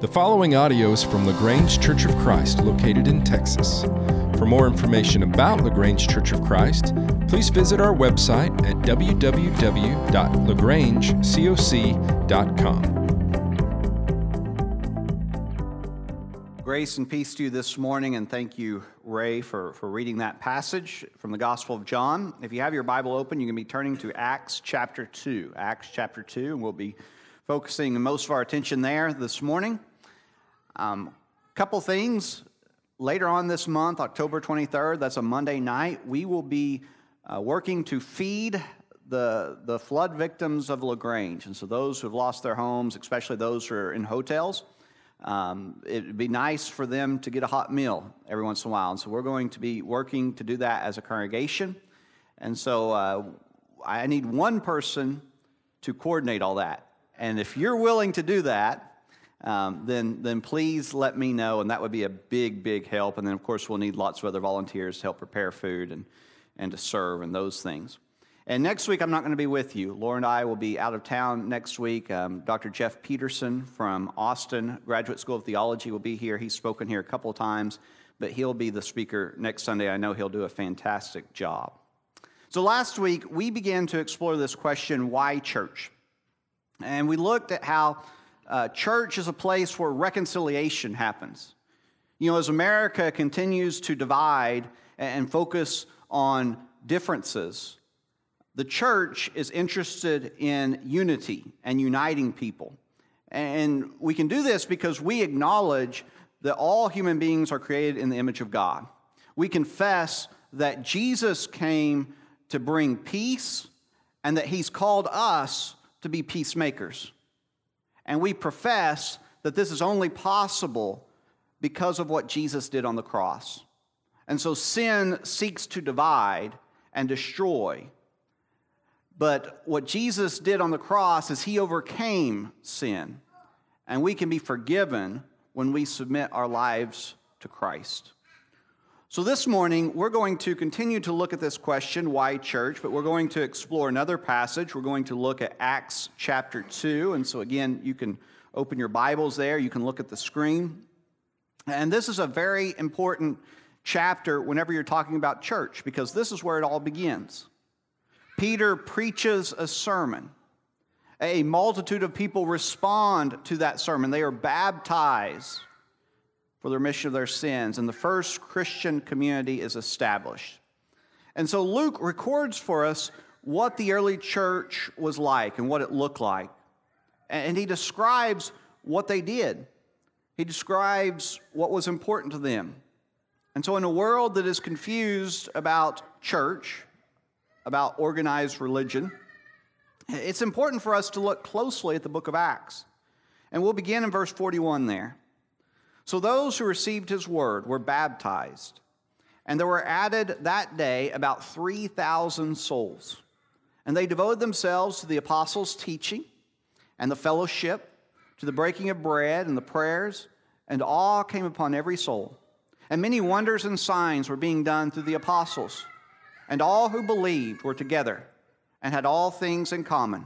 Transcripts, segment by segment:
The following audio is from LaGrange Church of Christ, located in Texas. For more information about LaGrange Church of Christ, please visit our website at www.lagrangecoc.com. Grace and peace to you this morning, and thank you, Ray, for, for reading that passage from the Gospel of John. If you have your Bible open, you can be turning to Acts chapter 2. Acts chapter 2, and we'll be focusing most of our attention there this morning. A um, couple things. Later on this month, October 23rd, that's a Monday night, we will be uh, working to feed the, the flood victims of LaGrange. And so, those who have lost their homes, especially those who are in hotels, um, it'd be nice for them to get a hot meal every once in a while. And so, we're going to be working to do that as a congregation. And so, uh, I need one person to coordinate all that. And if you're willing to do that, um, then, then please let me know, and that would be a big, big help. And then, of course, we'll need lots of other volunteers to help prepare food and, and to serve and those things. And next week, I'm not going to be with you. Laura and I will be out of town next week. Um, Dr. Jeff Peterson from Austin Graduate School of Theology will be here. He's spoken here a couple of times, but he'll be the speaker next Sunday. I know he'll do a fantastic job. So, last week, we began to explore this question why church? And we looked at how uh, church is a place where reconciliation happens. You know, as America continues to divide and focus on differences, the church is interested in unity and uniting people. And we can do this because we acknowledge that all human beings are created in the image of God. We confess that Jesus came to bring peace and that he's called us to be peacemakers. And we profess that this is only possible because of what Jesus did on the cross. And so sin seeks to divide and destroy. But what Jesus did on the cross is he overcame sin. And we can be forgiven when we submit our lives to Christ. So, this morning, we're going to continue to look at this question, why church, but we're going to explore another passage. We're going to look at Acts chapter 2. And so, again, you can open your Bibles there, you can look at the screen. And this is a very important chapter whenever you're talking about church, because this is where it all begins. Peter preaches a sermon. A multitude of people respond to that sermon, they are baptized for the remission of their sins, and the first Christian community is established. And so Luke records for us what the early church was like and what it looked like. And he describes what they did, he describes what was important to them. And so, in a world that is confused about church, about organized religion, it's important for us to look closely at the book of Acts. And we'll begin in verse 41 there. So those who received his word were baptized, and there were added that day about 3,000 souls. And they devoted themselves to the apostles' teaching and the fellowship, to the breaking of bread and the prayers, and awe came upon every soul. And many wonders and signs were being done through the apostles. And all who believed were together and had all things in common.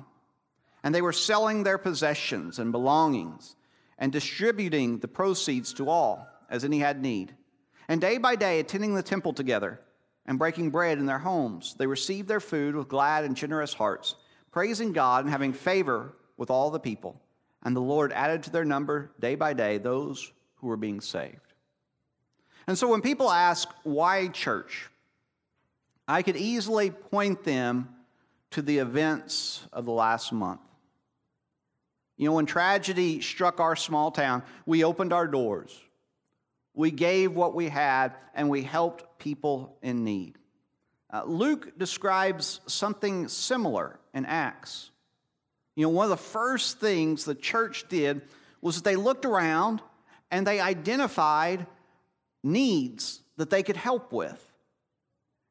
And they were selling their possessions and belongings and distributing the proceeds to all as any had need. And day by day, attending the temple together and breaking bread in their homes, they received their food with glad and generous hearts, praising God and having favor with all the people. And the Lord added to their number day by day those who were being saved. And so when people ask, why church? I could easily point them to the events of the last month. You know, when tragedy struck our small town, we opened our doors. We gave what we had, and we helped people in need. Uh, Luke describes something similar in Acts. You know, one of the first things the church did was that they looked around and they identified needs that they could help with.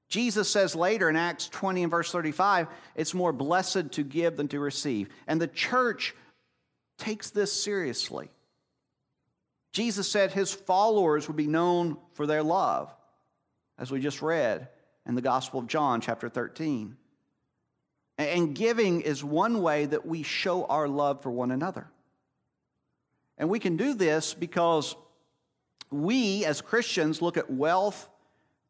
Jesus says later in Acts 20 and verse 35, it's more blessed to give than to receive. And the church takes this seriously. Jesus said his followers would be known for their love, as we just read in the Gospel of John, chapter 13. And giving is one way that we show our love for one another. And we can do this because we as Christians look at wealth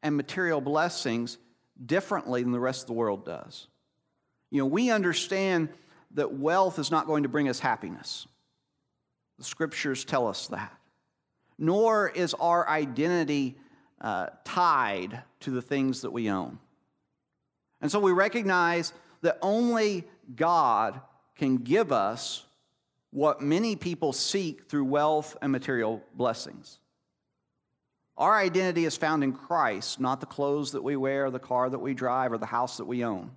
and material blessings differently than the rest of the world does. You know, we understand that wealth is not going to bring us happiness. The scriptures tell us that. Nor is our identity uh, tied to the things that we own. And so we recognize that only God can give us what many people seek through wealth and material blessings. Our identity is found in Christ, not the clothes that we wear, the car that we drive, or the house that we own.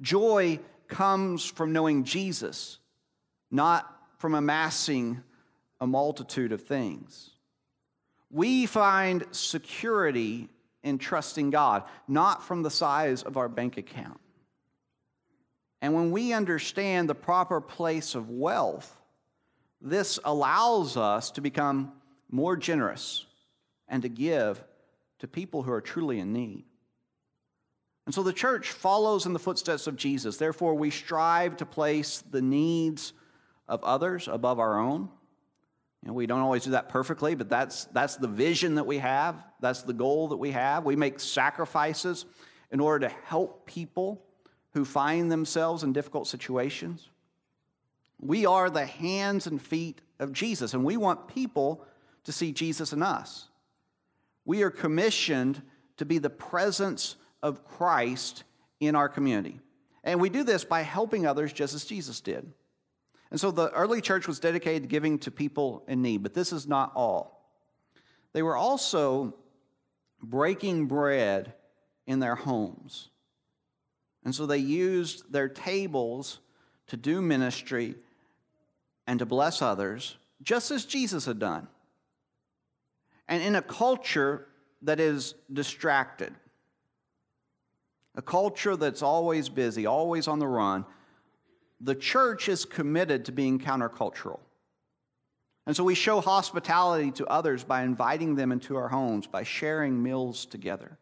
Joy comes from knowing Jesus, not from amassing a multitude of things. We find security in trusting God, not from the size of our bank account. And when we understand the proper place of wealth, this allows us to become more generous and to give to people who are truly in need. And so the church follows in the footsteps of Jesus. Therefore, we strive to place the needs of others above our own. You know, we don't always do that perfectly, but that's, that's the vision that we have. That's the goal that we have. We make sacrifices in order to help people who find themselves in difficult situations. We are the hands and feet of Jesus, and we want people to see Jesus in us. We are commissioned to be the presence of Christ in our community. And we do this by helping others just as Jesus did. And so the early church was dedicated to giving to people in need, but this is not all. They were also breaking bread in their homes. And so they used their tables to do ministry and to bless others, just as Jesus had done. And in a culture that is distracted, a culture that's always busy, always on the run, the church is committed to being countercultural. And so we show hospitality to others by inviting them into our homes, by sharing meals together.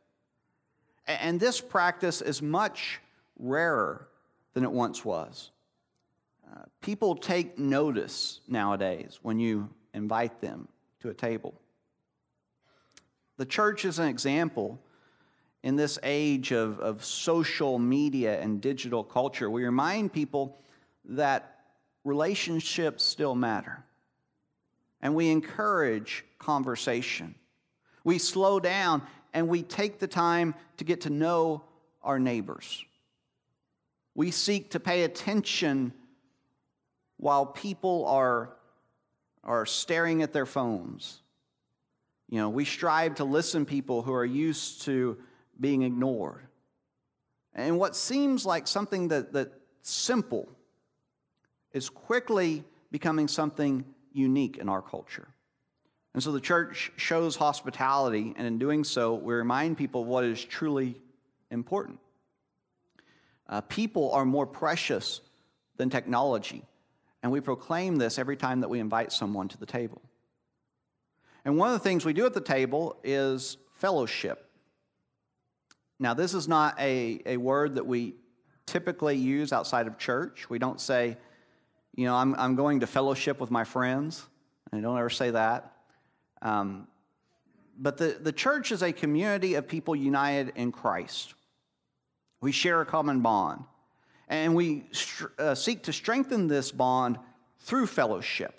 And this practice is much rarer than it once was. Uh, people take notice nowadays when you invite them to a table. The church is an example in this age of, of social media and digital culture. We remind people that relationships still matter. And we encourage conversation. We slow down and we take the time to get to know our neighbors. We seek to pay attention while people are, are staring at their phones. You know, we strive to listen people who are used to being ignored. And what seems like something that, that simple is quickly becoming something unique in our culture. And so the church shows hospitality, and in doing so, we remind people what is truly important. Uh, people are more precious than technology, and we proclaim this every time that we invite someone to the table. And one of the things we do at the table is fellowship. Now, this is not a, a word that we typically use outside of church. We don't say, you know, I'm, I'm going to fellowship with my friends. I don't ever say that. Um, but the, the church is a community of people united in Christ. We share a common bond. And we uh, seek to strengthen this bond through fellowship.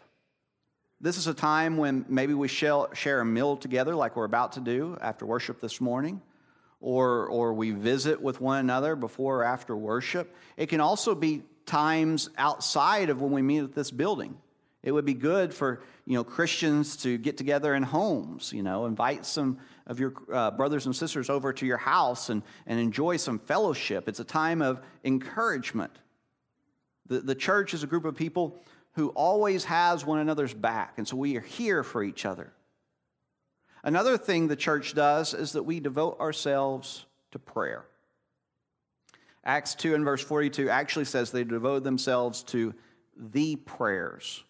This is a time when maybe we shall share a meal together, like we're about to do after worship this morning or, or we visit with one another before or after worship. It can also be times outside of when we meet at this building. It would be good for you know Christians to get together in homes. You know, invite some of your uh, brothers and sisters over to your house and, and enjoy some fellowship. It's a time of encouragement. The, the church is a group of people who always has one another's back, and so we are here for each other. Another thing the church does is that we devote ourselves to prayer. Acts 2 and verse 42 actually says they devoted themselves to the prayers.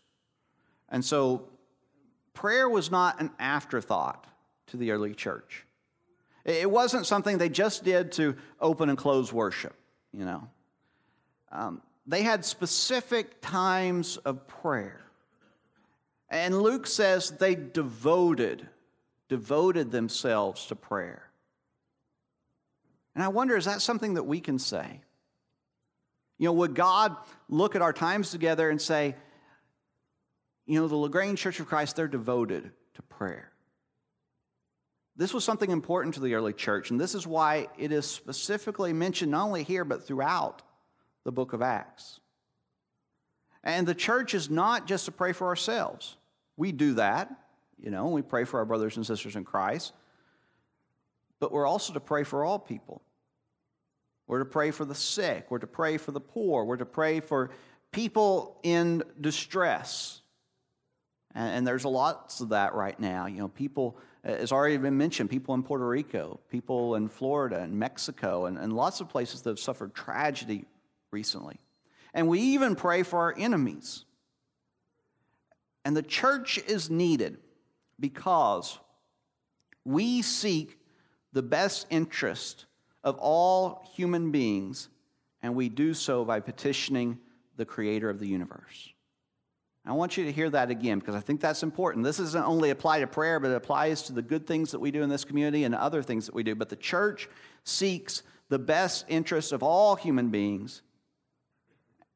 And so prayer was not an afterthought to the early church. It wasn't something they just did to open and close worship, you know. Um, they had specific times of prayer. And Luke says they devoted, devoted themselves to prayer. And I wonder, is that something that we can say? You know, would God look at our times together and say, you know, the LaGrange Church of Christ, they're devoted to prayer? This was something important to the early church, and this is why it is specifically mentioned not only here, but throughout the book of Acts. And the church is not just to pray for ourselves. We do that, you know, we pray for our brothers and sisters in Christ, but we're also to pray for all people. We're to pray for the sick, we're to pray for the poor, we're to pray for people in distress. And, there's a lot of that right now. You know, people as already been mentioned, people in Puerto Rico, people in Florida and Mexico, and, and lots of places that have suffered tragedy recently. And we even pray for our enemies. And the church is needed because we seek the best interest of all human beings, and we do so by petitioning the creator of the universe. I want you to hear that again because I think that's important. This doesn't only apply to prayer, but it applies to the good things that we do in this community and other things that we do. But the church seeks the best interests of all human beings.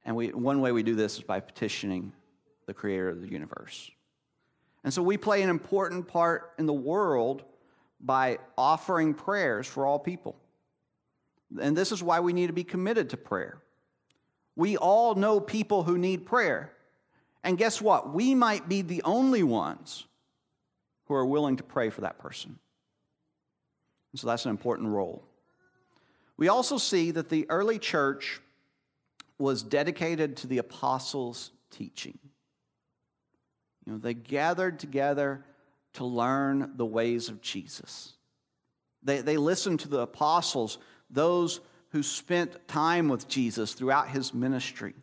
And we, one way we do this is by petitioning the creator of the universe. And so we play an important part in the world by offering prayers for all people. And this is why we need to be committed to prayer. We all know people who need prayer. And guess what? We might be the only ones who are willing to pray for that person. And so that's an important role. We also see that the early church was dedicated to the apostles' teaching. You know, they gathered together to learn the ways of Jesus. They, they listened to the apostles, those who spent time with Jesus throughout his ministry.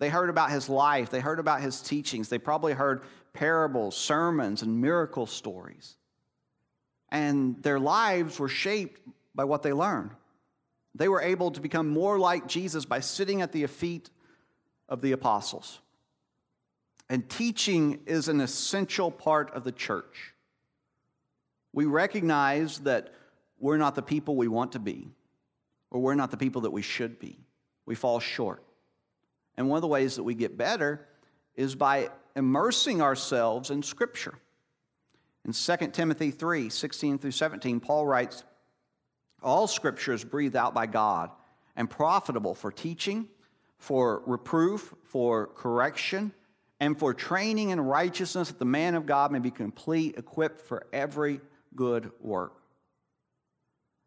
They heard about his life, they heard about his teachings, they probably heard parables, sermons, and miracle stories. And their lives were shaped by what they learned. They were able to become more like Jesus by sitting at the feet of the apostles. And teaching is an essential part of the church. We recognize that we're not the people we want to be, or we're not the people that we should be. We fall short. And one of the ways that we get better is by immersing ourselves in Scripture. In 2 Timothy 3 16 through 17, Paul writes, All Scripture is breathed out by God and profitable for teaching, for reproof, for correction, and for training in righteousness that the man of God may be complete, equipped for every good work.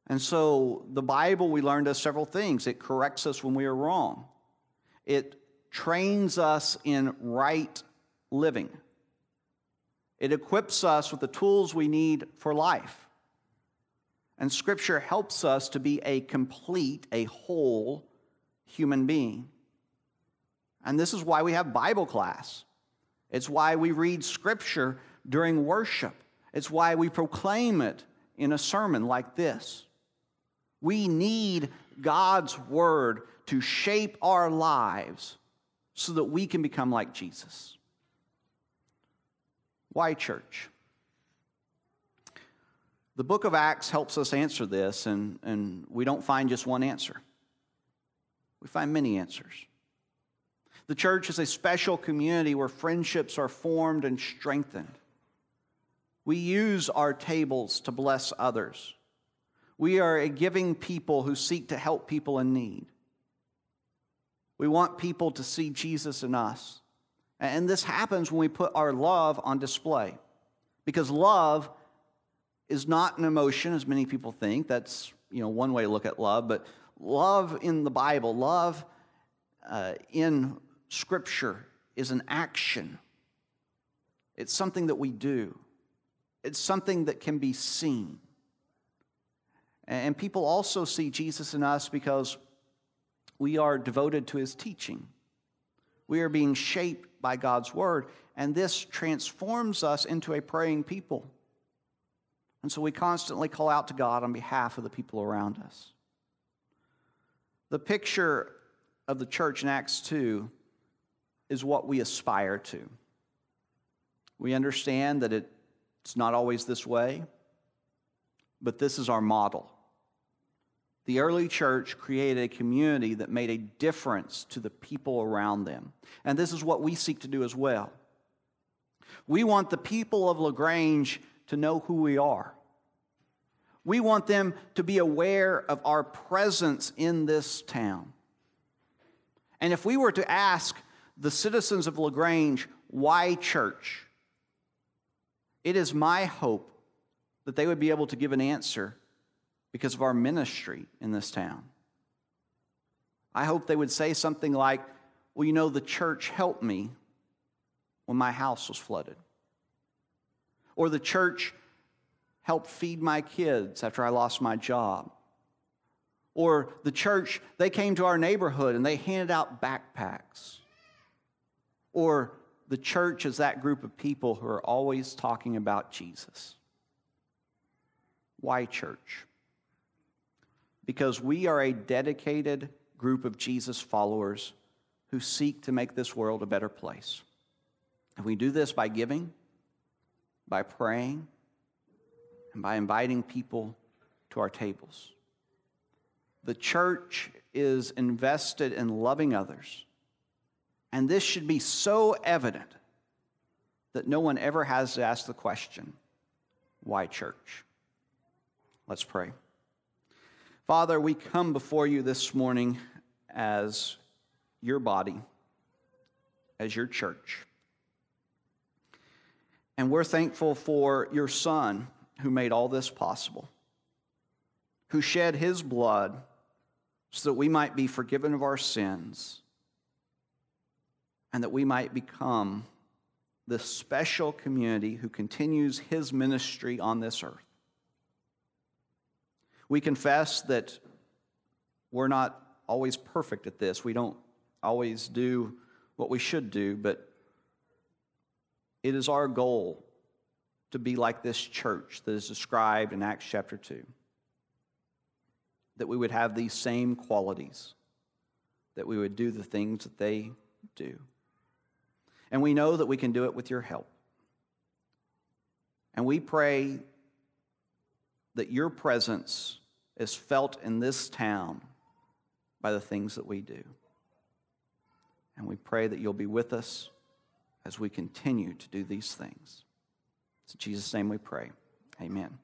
And so the Bible, we learned us several things. It corrects us when we are wrong. It trains us in right living. It equips us with the tools we need for life. And Scripture helps us to be a complete, a whole human being. And this is why we have Bible class. It's why we read Scripture during worship. It's why we proclaim it in a sermon like this. We need God's Word to shape our lives so that we can become like Jesus. Why church? The book of Acts helps us answer this, and, and we don't find just one answer. We find many answers. The church is a special community where friendships are formed and strengthened. We use our tables to bless others. We are a giving people who seek to help people in need. We want people to see Jesus in us. And this happens when we put our love on display. Because love is not an emotion, as many people think. That's you know, one way to look at love. But love in the Bible, love uh, in Scripture is an action. It's something that we do, it's something that can be seen. And people also see Jesus in us because we are devoted to his teaching. We are being shaped by God's word, and this transforms us into a praying people. And so we constantly call out to God on behalf of the people around us. The picture of the church in Acts 2 is what we aspire to. We understand that it's not always this way, but this is our model. The early church created a community that made a difference to the people around them. And this is what we seek to do as well. We want the people of LaGrange to know who we are. We want them to be aware of our presence in this town. And if we were to ask the citizens of LaGrange, why church? It is my hope that they would be able to give an answer because of our ministry in this town. I hope they would say something like, Well, you know, the church helped me when my house was flooded. Or the church helped feed my kids after I lost my job. Or the church, they came to our neighborhood and they handed out backpacks. Or the church is that group of people who are always talking about Jesus. Why church? Because we are a dedicated group of Jesus followers who seek to make this world a better place. And we do this by giving, by praying, and by inviting people to our tables. The church is invested in loving others and this should be so evident that no one ever has to ask the question, why church? Let's pray. Father, we come before you this morning as your body, as your church. And we're thankful for your Son who made all this possible, who shed his blood so that we might be forgiven of our sins and that we might become the special community who continues his ministry on this earth. We confess that we're not always perfect at this. We don't always do what we should do, but it is our goal to be like this church that is described in Acts chapter 2. That we would have these same qualities, that we would do the things that they do. And we know that we can do it with your help. And we pray that your presence is felt in this town by the things that we do. And we pray that you'll be with us as we continue to do these things. It's in Jesus' name we pray. Amen.